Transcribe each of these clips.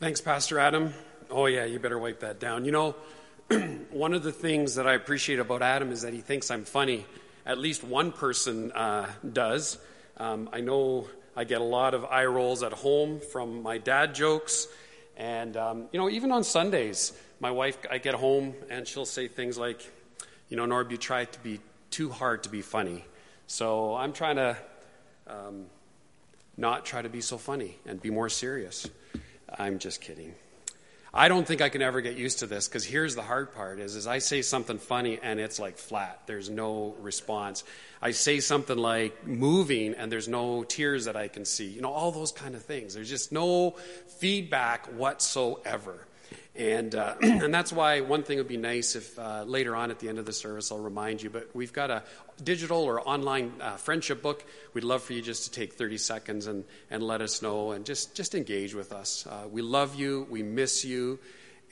Thanks, Pastor Adam. Oh, yeah, you better wipe that down. You know, one of the things that I appreciate about Adam is that he thinks I'm funny. At least one person uh, does. Um, I know I get a lot of eye rolls at home from my dad jokes. And, um, you know, even on Sundays, my wife, I get home and she'll say things like, you know, Norb, you try to be too hard to be funny. So I'm trying to um, not try to be so funny and be more serious. I'm just kidding. I don't think I can ever get used to this because here's the hard part is, is I say something funny and it's like flat. There's no response. I say something like moving and there's no tears that I can see. You know, all those kind of things. There's just no feedback whatsoever. And, uh, and that's why one thing would be nice if uh, later on at the end of the service I'll remind you, but we've got a digital or online uh, friendship book. We'd love for you just to take 30 seconds and, and let us know and just, just engage with us. Uh, we love you, we miss you.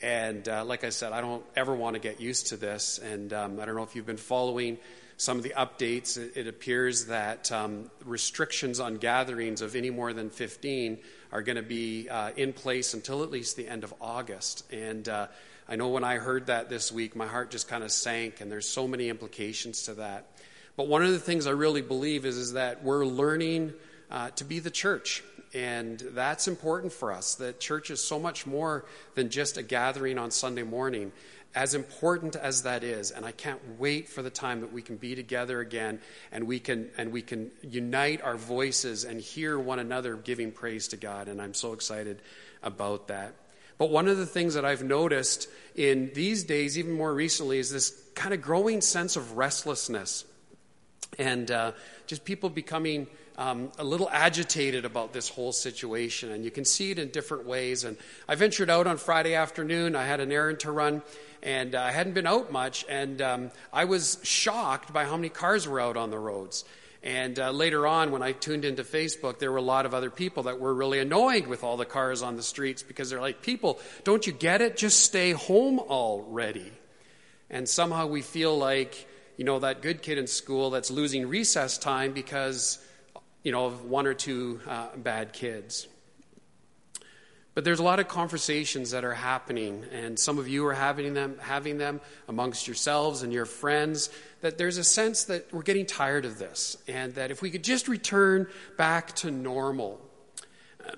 And uh, like I said, I don't ever want to get used to this. And um, I don't know if you've been following some of the updates. It, it appears that um, restrictions on gatherings of any more than 15 are going to be uh, in place until at least the end of August. And uh, I know when I heard that this week, my heart just kind of sank, and there's so many implications to that. But one of the things I really believe is, is that we're learning uh, to be the church. And that's important for us. That church is so much more than just a gathering on Sunday morning as important as that is, and I can't wait for the time that we can be together again and we can and we can unite our voices and hear one another giving praise to God, and I'm so excited about that. But one of the things that I've noticed in these days, even more recently, is this kind of growing sense of restlessness and uh, just people becoming um, a little agitated about this whole situation. And you can see it in different ways. And I ventured out on Friday afternoon. I had an errand to run, and I hadn't been out much. And um, I was shocked by how many cars were out on the roads. And uh, later on, when I tuned into Facebook, there were a lot of other people that were really annoyed with all the cars on the streets because they're like, people, don't you get it? Just stay home already. And somehow we feel like, you know, that good kid in school that's losing recess time because you know, of one or two uh, bad kids. But there's a lot of conversations that are happening, and some of you are having them, having them amongst yourselves and your friends. That there's a sense that we're getting tired of this, and that if we could just return back to normal.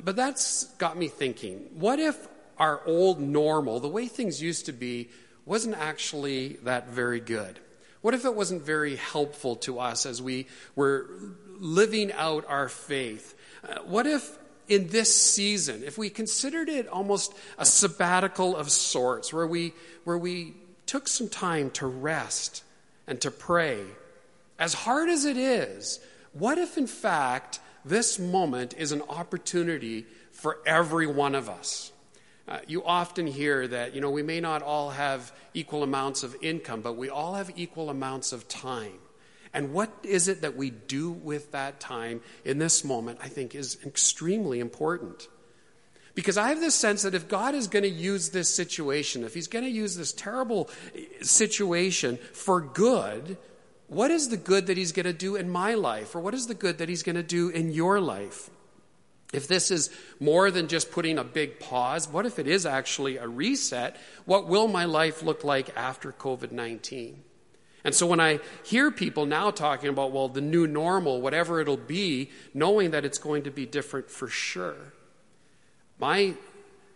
But that's got me thinking what if our old normal, the way things used to be, wasn't actually that very good? What if it wasn't very helpful to us as we were living out our faith. Uh, what if in this season, if we considered it almost a sabbatical of sorts, where we, where we took some time to rest and to pray, as hard as it is, what if in fact this moment is an opportunity for every one of us? Uh, you often hear that, you know, we may not all have equal amounts of income, but we all have equal amounts of time. And what is it that we do with that time in this moment, I think, is extremely important. Because I have this sense that if God is going to use this situation, if He's going to use this terrible eh, situation for good, what is the good that He's going to do in my life? Or what is the good that He's going to do in your life? If this is more than just putting a big pause, what if it is actually a reset? What will my life look like after COVID 19? And so when I hear people now talking about, well, the new normal, whatever it'll be, knowing that it's going to be different for sure, my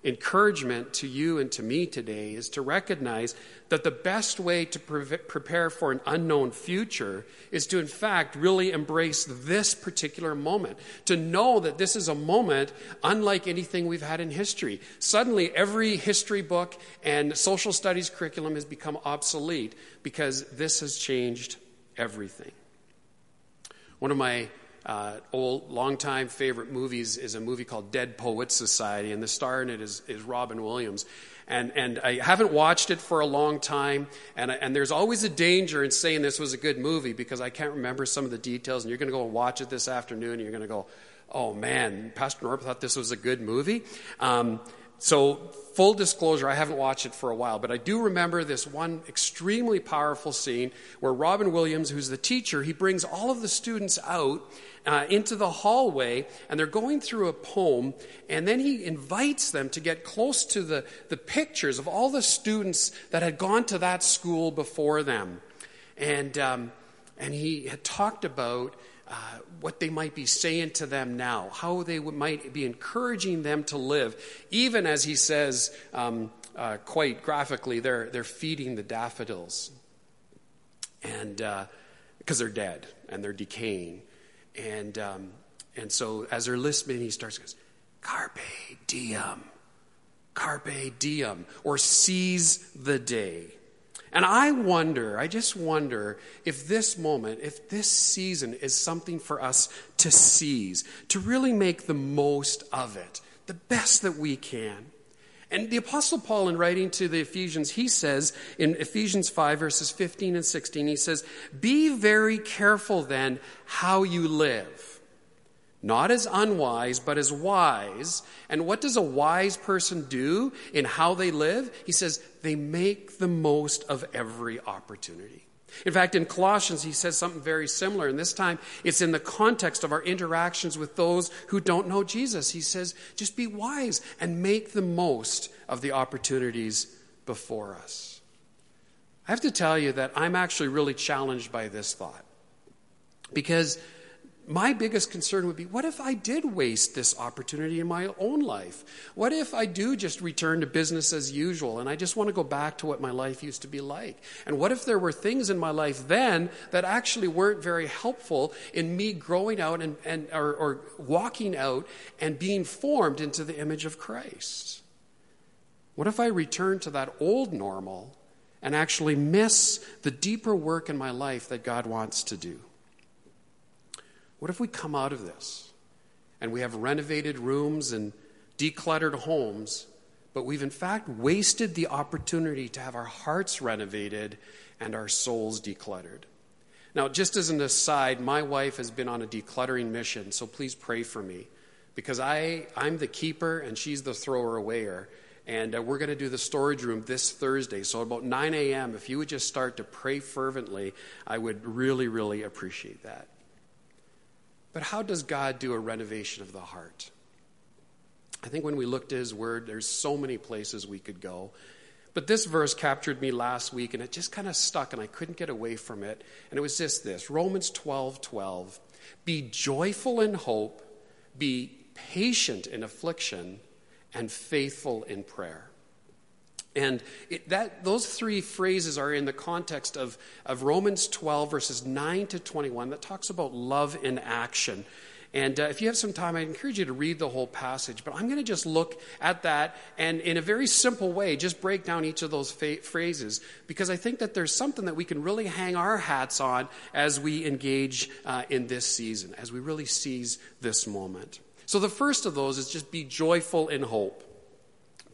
encouragement to you and to me today is to recognize that the best way to pre- prepare for an unknown future is to, in fact, really embrace this particular moment. To know that this is a moment unlike anything we've had in history. Suddenly, every history book and social studies curriculum has become obsolete because this has changed everything. One of my uh, old, longtime favorite movies is a movie called Dead Poets Society, and the star in it is, is Robin Williams. And, and I haven't watched it for a long time, and, and there's always a danger in saying this was a good movie because I can't remember some of the details, and you're going to go and watch it this afternoon, and you're going to go, oh man, Pastor Norb thought this was a good movie. Um, so, full disclosure, I haven't watched it for a while, but I do remember this one extremely powerful scene where Robin Williams, who's the teacher, he brings all of the students out uh, into the hallway and they're going through a poem, and then he invites them to get close to the, the pictures of all the students that had gone to that school before them. And, um, and he had talked about uh, what they might be saying to them now, how they might be encouraging them to live, even as he says um, uh, quite graphically, they're, they're feeding the daffodils. And because uh, they're dead and they're decaying. And, um, and so as they're listening, he starts goes, Carpe diem, carpe diem, or seize the day. And I wonder, I just wonder if this moment, if this season is something for us to seize, to really make the most of it, the best that we can. And the Apostle Paul, in writing to the Ephesians, he says in Ephesians 5, verses 15 and 16, he says, Be very careful then how you live not as unwise, but as wise. And what does a wise person do in how they live? He says they make the most of every opportunity. In fact, in Colossians, he says something very similar, and this time it's in the context of our interactions with those who don't know Jesus. He says, just be wise and make the most of the opportunities before us. I have to tell you that I'm actually really challenged by this thought. Because my biggest concern would be what if I did waste this opportunity in my own life? What if I do just return to business as usual and I just want to go back to what my life used to be like? And what if there were things in my life then that actually weren't very helpful in me growing out and, and or, or walking out and being formed into the image of Christ? What if I return to that old normal and actually miss the deeper work in my life that God wants to do? What if we come out of this and we have renovated rooms and decluttered homes, but we've in fact wasted the opportunity to have our hearts renovated and our souls decluttered? Now, just as an aside, my wife has been on a decluttering mission, so please pray for me because I, I'm the keeper and she's the thrower awayer. And uh, we're going to do the storage room this Thursday. So, about 9 a.m., if you would just start to pray fervently, I would really, really appreciate that. But how does God do a renovation of the heart? I think when we looked at his word, there's so many places we could go. But this verse captured me last week and it just kind of stuck and I couldn't get away from it. And it was just this Romans 12 12. Be joyful in hope, be patient in affliction, and faithful in prayer. And it, that, those three phrases are in the context of, of Romans 12, verses 9 to 21, that talks about love in action. And uh, if you have some time, I encourage you to read the whole passage. But I'm going to just look at that and, in a very simple way, just break down each of those fa- phrases because I think that there's something that we can really hang our hats on as we engage uh, in this season, as we really seize this moment. So the first of those is just be joyful in hope.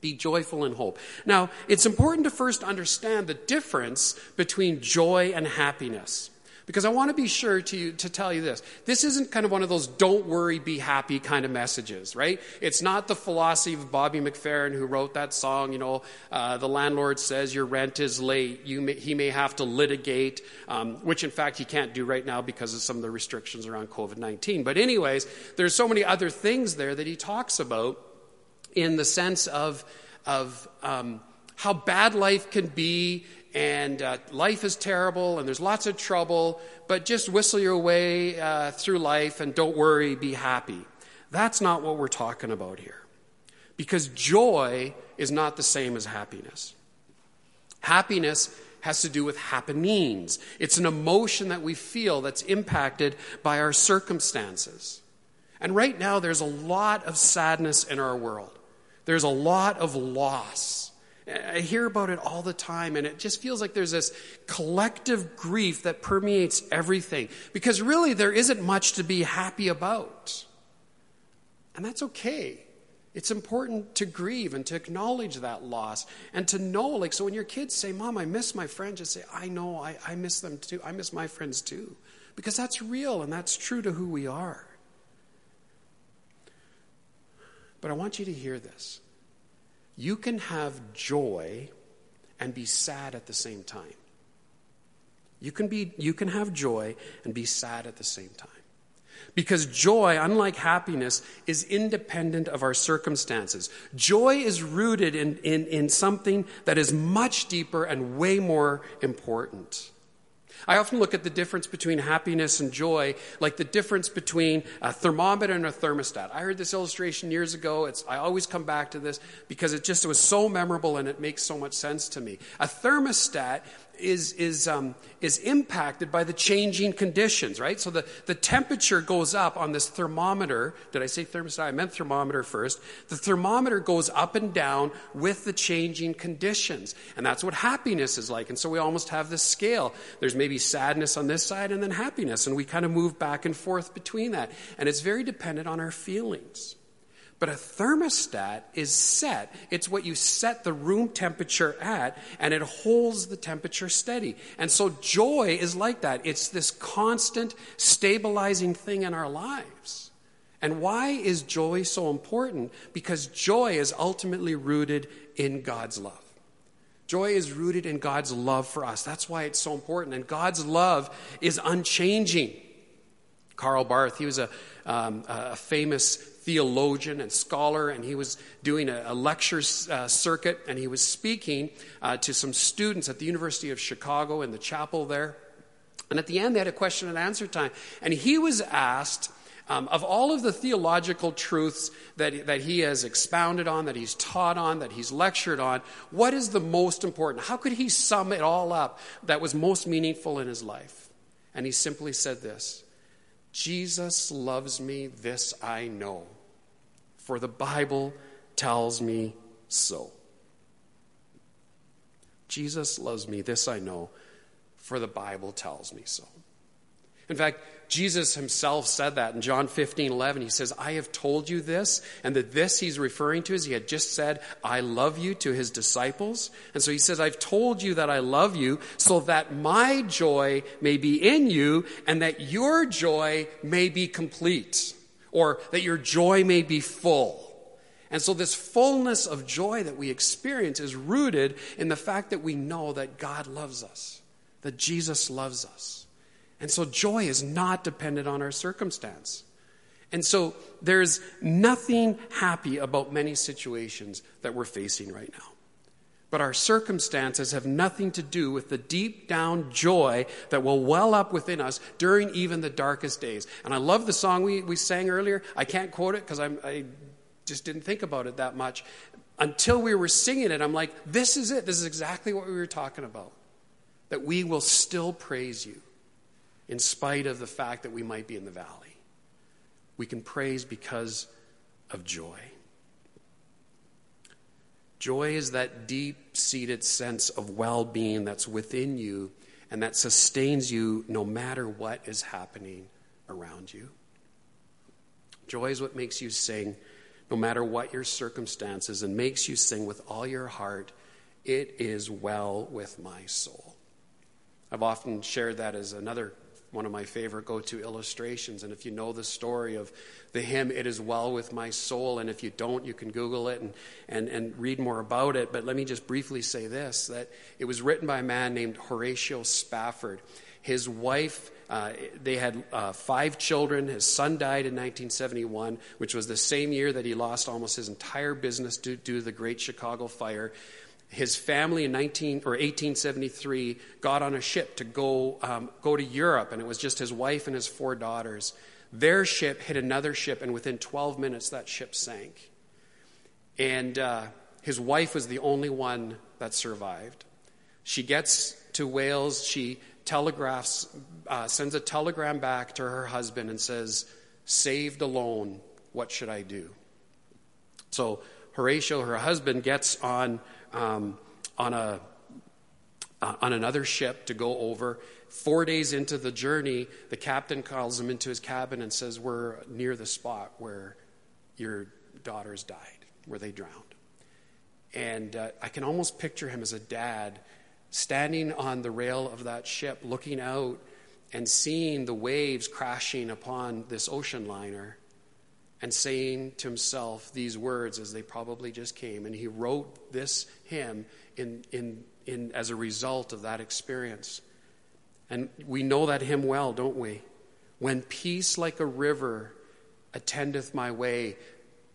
Be joyful in hope. Now, it's important to first understand the difference between joy and happiness. Because I want to be sure to, to tell you this. This isn't kind of one of those don't worry, be happy kind of messages, right? It's not the philosophy of Bobby McFerrin who wrote that song, you know, uh, the landlord says your rent is late. You may, he may have to litigate, um, which in fact he can't do right now because of some of the restrictions around COVID 19. But, anyways, there's so many other things there that he talks about in the sense of, of um, how bad life can be, and uh, life is terrible, and there's lots of trouble, but just whistle your way uh, through life and don't worry, be happy. That's not what we're talking about here. Because joy is not the same as happiness. Happiness has to do with happenings. It's an emotion that we feel that's impacted by our circumstances. And right now, there's a lot of sadness in our world. There's a lot of loss. I hear about it all the time, and it just feels like there's this collective grief that permeates everything. Because really, there isn't much to be happy about. And that's okay. It's important to grieve and to acknowledge that loss and to know, like, so when your kids say, Mom, I miss my friend, just say, I know, I, I miss them too. I miss my friends too. Because that's real and that's true to who we are. But I want you to hear this. you can have joy and be sad at the same time. You can, be, you can have joy and be sad at the same time. Because joy, unlike happiness, is independent of our circumstances. Joy is rooted in, in, in something that is much deeper and way more important. I often look at the difference between happiness and joy like the difference between a thermometer and a thermostat. I heard this illustration years ago. It's, I always come back to this because it just was so memorable and it makes so much sense to me. A thermostat is, is, um, is impacted by the changing conditions, right? So the, the temperature goes up on this thermometer. Did I say thermostat? I meant thermometer first. The thermometer goes up and down with the changing conditions. And that's what happiness is like. And so we almost have this scale. There's maybe sadness on this side and then happiness. And we kind of move back and forth between that. And it's very dependent on our feelings. But a thermostat is set. It's what you set the room temperature at, and it holds the temperature steady. And so joy is like that. It's this constant stabilizing thing in our lives. And why is joy so important? Because joy is ultimately rooted in God's love. Joy is rooted in God's love for us. That's why it's so important. And God's love is unchanging. Karl Barth, he was a, um, a famous theologian and scholar, and he was doing a, a lecture uh, circuit, and he was speaking uh, to some students at the University of Chicago in the chapel there. And at the end, they had a question and answer time, and he was asked. Um, of all of the theological truths that, that he has expounded on, that he's taught on, that he's lectured on, what is the most important? How could he sum it all up that was most meaningful in his life? And he simply said this Jesus loves me, this I know for the Bible tells me so. Jesus loves me, this I know, for the Bible tells me so. In fact, Jesus himself said that in John 15, 11. He says, I have told you this, and that this he's referring to is he had just said, I love you to his disciples. And so he says, I've told you that I love you so that my joy may be in you and that your joy may be complete or that your joy may be full. And so, this fullness of joy that we experience is rooted in the fact that we know that God loves us, that Jesus loves us. And so, joy is not dependent on our circumstance. And so, there's nothing happy about many situations that we're facing right now. But our circumstances have nothing to do with the deep down joy that will well up within us during even the darkest days. And I love the song we, we sang earlier. I can't quote it because I just didn't think about it that much. Until we were singing it, I'm like, this is it. This is exactly what we were talking about. That we will still praise you in spite of the fact that we might be in the valley. We can praise because of joy. Joy is that deep seated sense of well being that's within you and that sustains you no matter what is happening around you. Joy is what makes you sing no matter what your circumstances and makes you sing with all your heart, It is well with my soul. I've often shared that as another one of my favorite go to illustrations. And if you know the story of the hymn, It Is Well With My Soul, and if you don't, you can Google it and, and, and read more about it. But let me just briefly say this that it was written by a man named Horatio Spafford. His wife, uh, they had uh, five children. His son died in 1971, which was the same year that he lost almost his entire business due, due to the Great Chicago Fire his family in 19 or 1873 got on a ship to go um, go to Europe, and it was just his wife and his four daughters. Their ship hit another ship, and within 12 minutes, that ship sank. And uh, his wife was the only one that survived. She gets to Wales. She telegraphs, uh, sends a telegram back to her husband, and says, "Saved alone. What should I do?" So Horatio, her husband, gets on um, on, a, uh, on another ship to go over. Four days into the journey, the captain calls him into his cabin and says, We're near the spot where your daughters died, where they drowned. And uh, I can almost picture him as a dad standing on the rail of that ship, looking out and seeing the waves crashing upon this ocean liner and saying to himself these words as they probably just came. And he wrote this hymn in, in, in, as a result of that experience. And we know that hymn well, don't we? When peace like a river attendeth my way,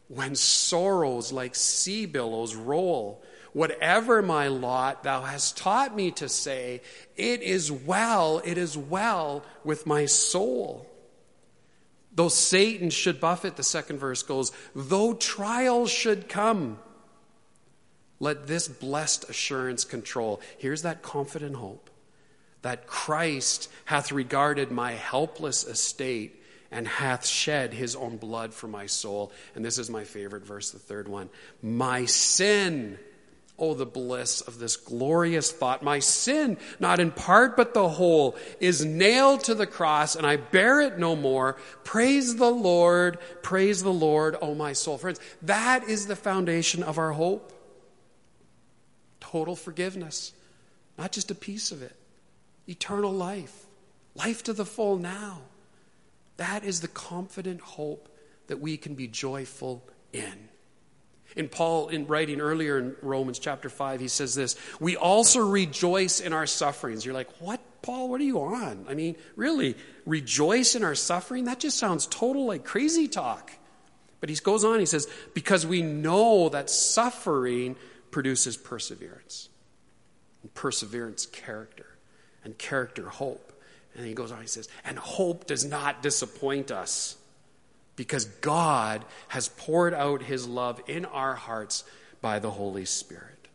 when sorrows like sea billows roll, whatever my lot, thou hast taught me to say, It is well, it is well with my soul. Though Satan should buffet, the second verse goes, though trials should come, let this blessed assurance control. Here's that confident hope that Christ hath regarded my helpless estate and hath shed his own blood for my soul. And this is my favorite verse, the third one. My sin Oh, the bliss of this glorious thought. My sin, not in part but the whole, is nailed to the cross, and I bear it no more. Praise the Lord, praise the Lord, oh my soul. Friends, that is the foundation of our hope. Total forgiveness, not just a piece of it. Eternal life, life to the full now. That is the confident hope that we can be joyful in. In Paul, in writing earlier in Romans chapter 5, he says this We also rejoice in our sufferings. You're like, what, Paul? What are you on? I mean, really, rejoice in our suffering? That just sounds total like crazy talk. But he goes on, he says, Because we know that suffering produces perseverance, and perseverance, character, and character, hope. And he goes on, he says, And hope does not disappoint us because God has poured out his love in our hearts by the Holy Spirit.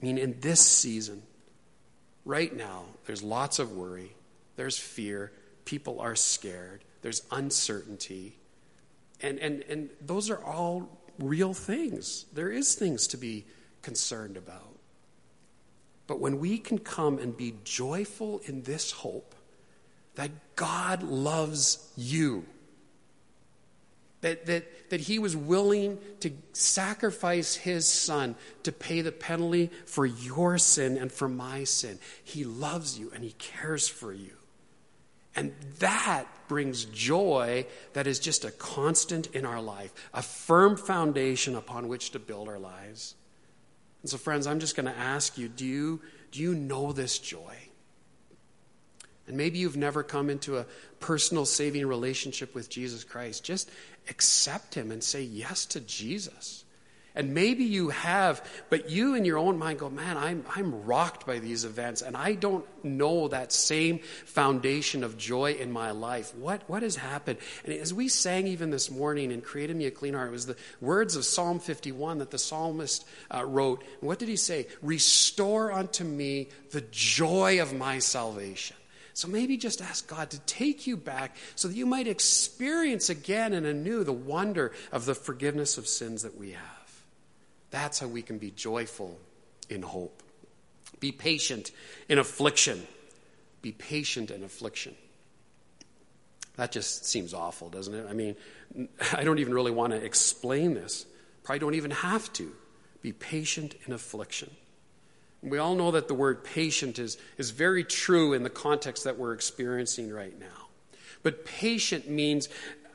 I mean, in this season, right now, there's lots of worry, there's fear, people are scared, there's uncertainty. And, and, and those are all real things. There is things to be concerned about. But when we can come and be joyful in this hope that God loves you, that, that, that he was willing to sacrifice his son to pay the penalty for your sin and for my sin. He loves you and he cares for you. And that brings joy that is just a constant in our life, a firm foundation upon which to build our lives. And so, friends, I'm just going to ask you do, you do you know this joy? And maybe you've never come into a personal saving relationship with Jesus Christ. Just accept Him and say yes to Jesus. And maybe you have, but you in your own mind go, man, I'm, I'm rocked by these events, and I don't know that same foundation of joy in my life. What, what has happened? And as we sang even this morning in Create in Me a Clean Heart, it was the words of Psalm 51 that the psalmist uh, wrote. And what did he say? Restore unto me the joy of my salvation. So maybe just ask God to take you back so that you might experience again and anew the wonder of the forgiveness of sins that we have. That's how we can be joyful in hope. Be patient in affliction. Be patient in affliction. That just seems awful, doesn't it? I mean, I don't even really want to explain this. Probably don't even have to. Be patient in affliction. We all know that the word patient is, is very true in the context that we're experiencing right now. But patient means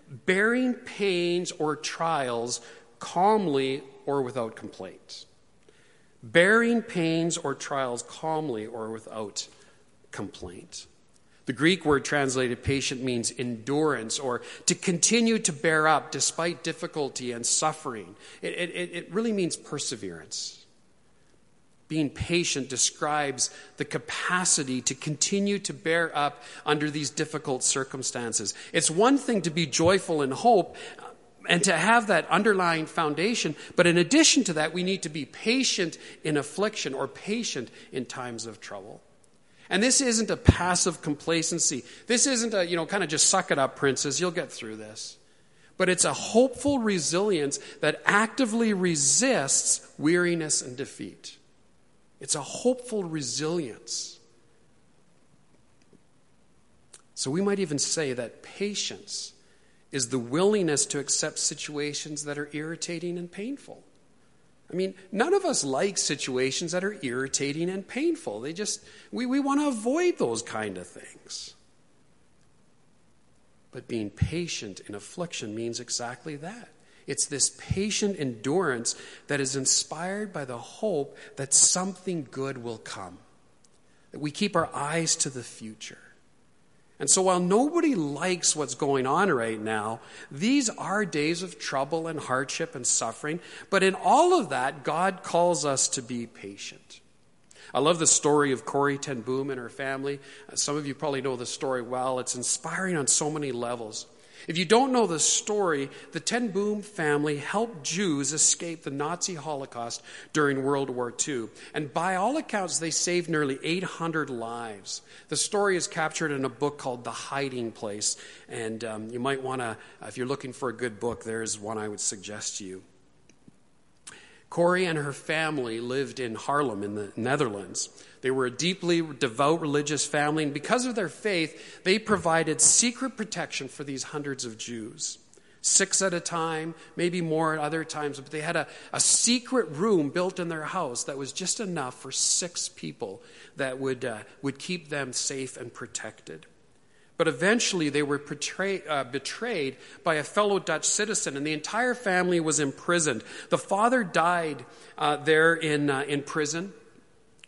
bearing pains or trials calmly or without complaint. Bearing pains or trials calmly or without complaint. The Greek word translated patient means endurance or to continue to bear up despite difficulty and suffering. It, it, it really means perseverance. Being patient describes the capacity to continue to bear up under these difficult circumstances. It's one thing to be joyful in hope and to have that underlying foundation, but in addition to that, we need to be patient in affliction or patient in times of trouble. And this isn't a passive complacency. This isn't a, you know, kind of just suck it up, princess, you'll get through this. But it's a hopeful resilience that actively resists weariness and defeat. It's a hopeful resilience. So we might even say that patience is the willingness to accept situations that are irritating and painful. I mean, none of us like situations that are irritating and painful. They just, we, we want to avoid those kind of things. But being patient in affliction means exactly that. It's this patient endurance that is inspired by the hope that something good will come, that we keep our eyes to the future. And so, while nobody likes what's going on right now, these are days of trouble and hardship and suffering. But in all of that, God calls us to be patient. I love the story of Corrie Ten Boom and her family. Some of you probably know the story well. It's inspiring on so many levels. If you don't know the story, the Ten Boom family helped Jews escape the Nazi Holocaust during World War II. And by all accounts, they saved nearly 800 lives. The story is captured in a book called The Hiding Place. And um, you might want to, if you're looking for a good book, there's one I would suggest to you. Corrie and her family lived in Haarlem in the Netherlands. They were a deeply devout religious family, and because of their faith, they provided secret protection for these hundreds of Jews. Six at a time, maybe more at other times, but they had a, a secret room built in their house that was just enough for six people that would, uh, would keep them safe and protected. But eventually they were betray, uh, betrayed by a fellow Dutch citizen, and the entire family was imprisoned. The father died uh, there in, uh, in prison.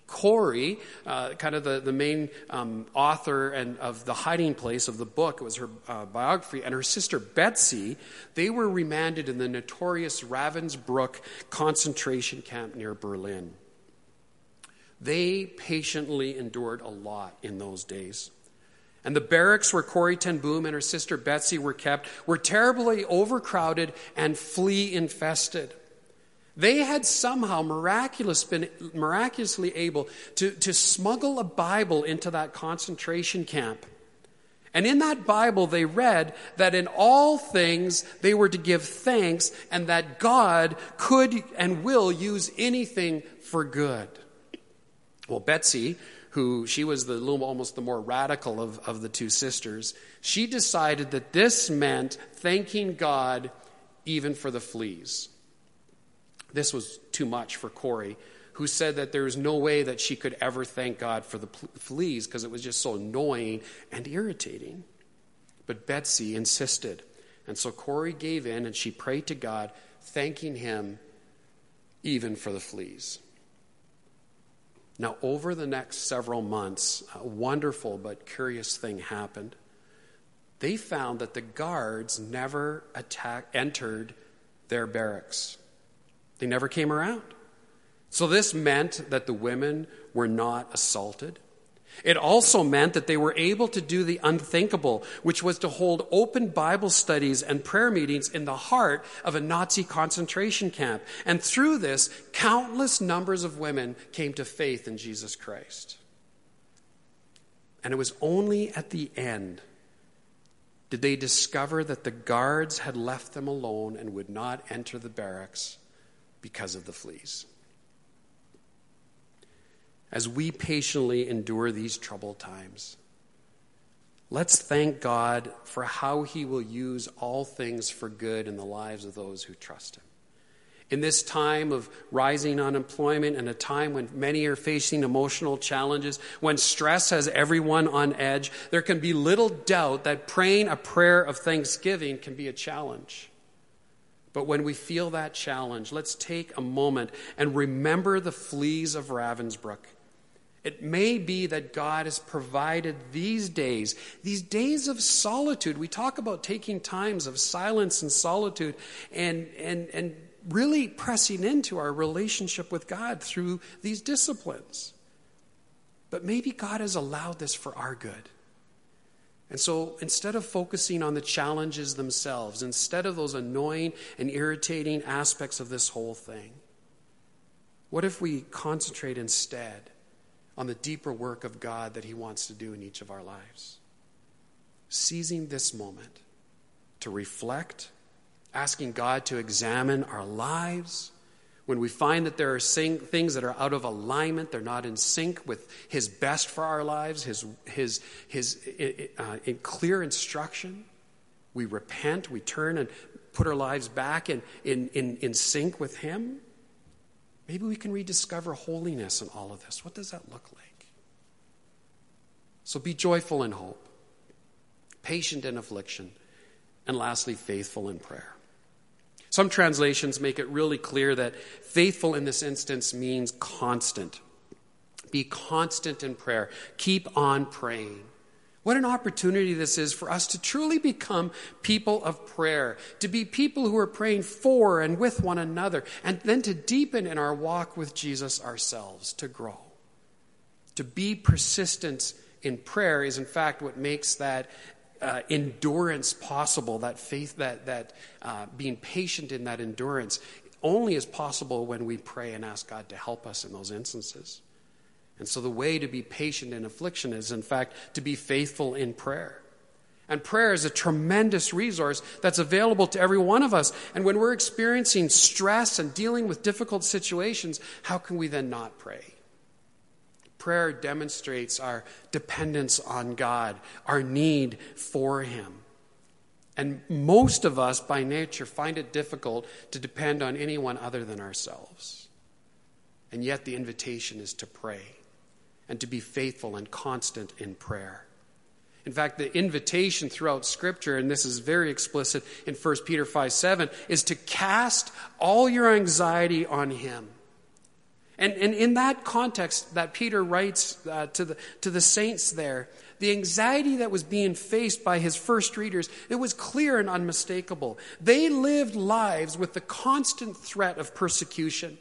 Corrie, uh, kind of the, the main um, author and of the hiding place of the book, it was her uh, biography, and her sister Betsie, they were remanded in the notorious Ravensbrück concentration camp near Berlin. They patiently endured a lot in those days. And the barracks where Corrie Ten Boom and her sister Betsie were kept were terribly overcrowded and flea infested. They had somehow miraculous been, miraculously able to, to smuggle a Bible into that concentration camp. And in that Bible, they read that in all things they were to give thanks and that God could and will use anything for good. Well, Betsie who she was the little, almost the more radical of, of the two sisters, she decided that this meant thanking God even for the fleas. This was too much for Corrie, who said that there was no way that she could ever thank God for the fleas because it was just so annoying and irritating. But Betsie insisted. And so Corrie gave in and she prayed to God, thanking him even for the fleas. Now, over the next several months, a wonderful but curious thing happened. They found that the guards never attack, entered their barracks, they never came around. So, this meant that the women were not assaulted. It also meant that they were able to do the unthinkable, which was to hold open Bible studies and prayer meetings in the heart of a Nazi concentration camp. And through this, countless numbers of women came to faith in Jesus Christ. And it was only at the end did they discover that the guards had left them alone and would not enter the barracks because of the fleas as we patiently endure these troubled times. Let's thank God for how He will use all things for good in the lives of those who trust Him. In this time of rising unemployment and a time when many are facing emotional challenges, when stress has everyone on edge, there can be little doubt that praying a prayer of thanksgiving can be a challenge. But when we feel that challenge, let's take a moment and remember the fleas of Ravensbrück it may be that God has provided these days, these days of solitude. We talk about taking times of silence and solitude and, and, and really pressing into our relationship with God through these disciplines. But maybe God has allowed this for our good. And so instead of focusing on the challenges themselves, instead of those annoying and irritating aspects of this whole thing, what if we concentrate instead on the deeper work of God that He wants to do in each of our lives. Seizing this moment to reflect, asking God to examine our lives. When we find that there are things that are out of alignment, they're not in sync with His best for our lives, His, his, his uh, in clear instruction, we repent, we turn and put our lives back in, in, in, in sync with Him. Maybe we can rediscover holiness in all of this. What does that look like? So be joyful in hope, patient in affliction, and lastly, faithful in prayer. Some translations make it really clear that faithful in this instance means constant. Be constant in prayer. Keep on praying. What an opportunity this is for us to truly become people of prayer, to be people who are praying for and with one another, and then to deepen in our walk with Jesus ourselves, to grow. To be persistent in prayer is, in fact, what makes that uh, endurance possible, that faith, that, that uh, being patient in that endurance, only is possible when we pray and ask God to help us in those instances. And so the way to be patient in affliction is, in fact, to be faithful in prayer. And prayer is a tremendous resource that's available to every one of us. And when we're experiencing stress and dealing with difficult situations, how can we then not pray? Prayer demonstrates our dependence on God, our need for Him. And most of us, by nature, find it difficult to depend on anyone other than ourselves. And yet, the invitation is to pray and to be faithful and constant in prayer. In fact, the invitation throughout Scripture, and this is very explicit in 1 Peter 5 7, is to cast all your anxiety on Him. And, and in that context, that Peter writes uh, to, the, to the saints there, the anxiety that was being faced by his first readers, it was clear and unmistakable. They lived lives with the constant threat of persecution.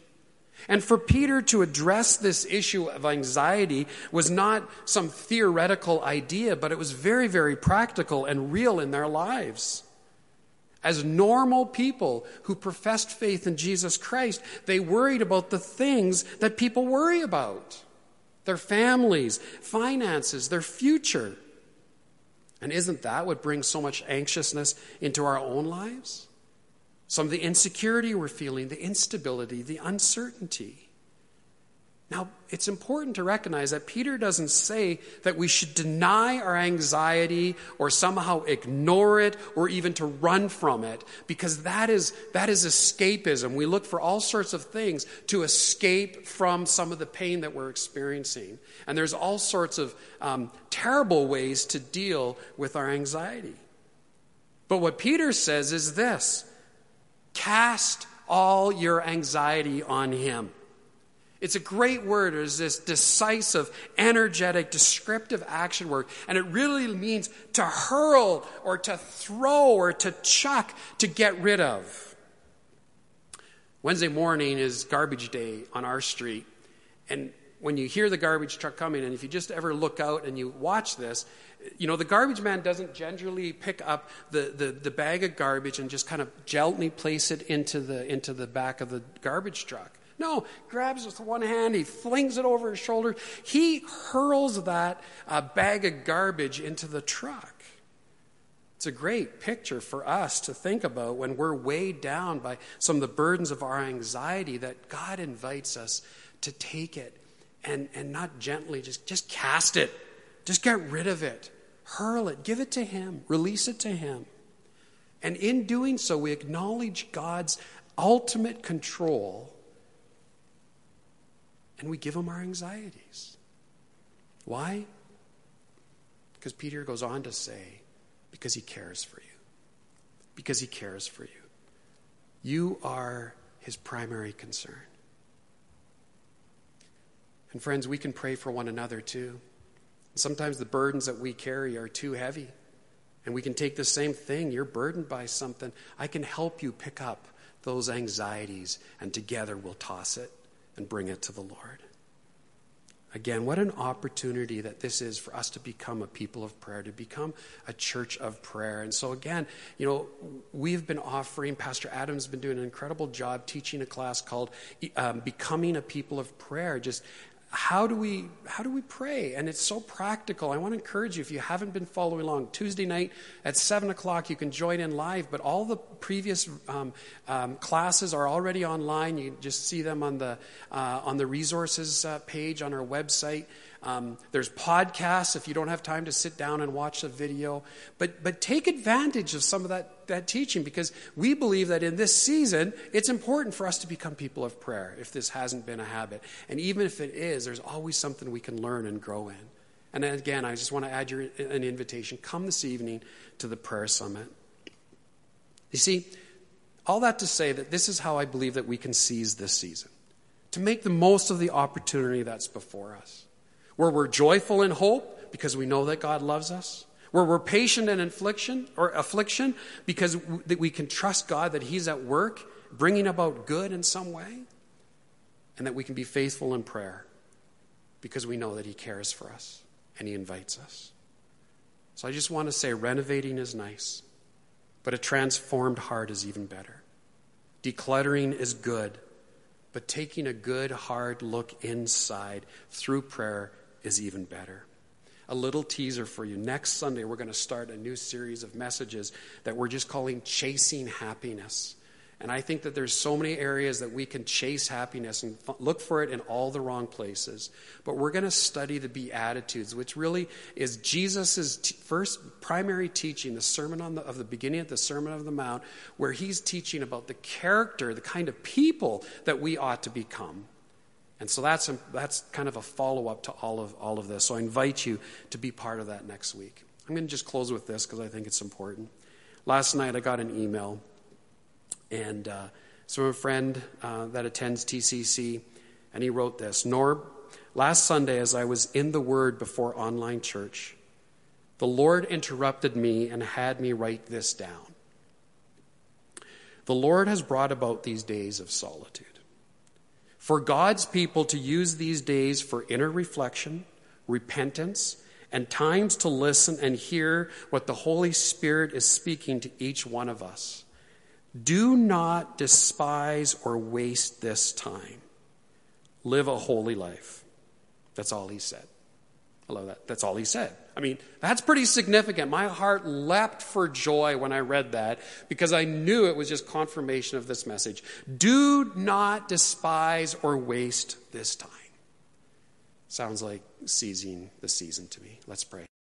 And for Peter to address this issue of anxiety was not some theoretical idea, but it was very, very practical and real in their lives. As normal people who professed faith in Jesus Christ, they worried about the things that people worry about their families, finances, their future. And isn't that what brings so much anxiousness into our own lives? Some of the insecurity we're feeling, the instability, the uncertainty. Now, it's important to recognize that Peter doesn't say that we should deny our anxiety or somehow ignore it or even to run from it, because that is, that is escapism. We look for all sorts of things to escape from some of the pain that we're experiencing. And there's all sorts of um, terrible ways to deal with our anxiety. But what Peter says is this Cast all your anxiety on him. It's a great word. It's this decisive, energetic, descriptive action word. And it really means to hurl or to throw or to chuck, to get rid of. Wednesday morning is garbage day on our street. And when you hear the garbage truck coming, and if you just ever look out and you watch this, you know, the garbage man doesn't generally pick up the, the, the, bag of garbage and just kind of gently place it into the, into the back of the garbage truck. No, grabs it with one hand, he flings it over his shoulder, he hurls that uh, bag of garbage into the truck. It's a great picture for us to think about when we're weighed down by some of the burdens of our anxiety that God invites us to take it and, and not gently just, just cast it, just get rid of it. Hurl it, give it to Him, release it to Him. And in doing so, we acknowledge God's ultimate control and we give Him our anxieties. Why? Because Peter goes on to say, because He cares for you. Because He cares for you. You are His primary concern. And friends, we can pray for one another too. Sometimes the burdens that we carry are too heavy. And we can take the same thing. You're burdened by something. I can help you pick up those anxieties, and together we'll toss it and bring it to the Lord. Again, what an opportunity that this is for us to become a people of prayer, to become a church of prayer. And so, again, you know, we've been offering, Pastor Adam's been doing an incredible job teaching a class called um, Becoming a People of Prayer, just how do we how do we pray? And it's so practical. I want to encourage you if you haven't been following along tuesday night at 7 o'clock you can join in live but all the previous um, um, classes are already online. You just see them on the uh, on the resources uh, page on our website. Um, there's podcasts if you don't have time to sit down and watch a video. But, but take advantage of some of that, that teaching because we believe that in this season, it's important for us to become people of prayer if this hasn't been a habit. And even if it is, there's always something we can learn and grow in. And again, I just want to add your, an invitation. Come this evening to the prayer summit. You see, all that to say that this is how I believe that we can seize this season to make the most of the opportunity that's before us, where we're joyful in hope because we know that God loves us, where we're patient in affliction or affliction because that we can trust God that He's at work bringing about good in some way, and that we can be faithful in prayer because we know that He cares for us and He invites us. So I just want to say renovating is nice, but a transformed heart is even better. Decluttering is good, but taking a good, hard look inside through prayer is even better. A little teaser for you. Next Sunday, we're going to start a new series of messages that we're just calling Chasing Happiness. And I think that there's so many areas that we can chase happiness and f- look for it in all the wrong places. But we're going to study the Beatitudes, which really is Jesus' t- first primary teaching, the sermon on the, of the beginning of the Sermon of the Mount, where he's teaching about the character, the kind of people that we ought to become. And so that's, a, that's kind of a follow up to all of, all of this. So I invite you to be part of that next week. I'm going to just close with this because I think it's important. Last night I got an email and uh, so a friend uh, that attends TCC, and he wrote this Norb, last Sunday, as I was in the Word before online church, the Lord interrupted me and had me write this down. The Lord has brought about these days of solitude. For God's people to use these days for inner reflection, repentance, and times to listen and hear what the Holy Spirit is speaking to each one of us. Do not despise or waste this time. Live a holy life. That's all he said. I love that. That's all he said. I mean, that's pretty significant. My heart leapt for joy when I read that because I knew it was just confirmation of this message. Do not despise or waste this time. Sounds like seizing the season to me. Let's pray.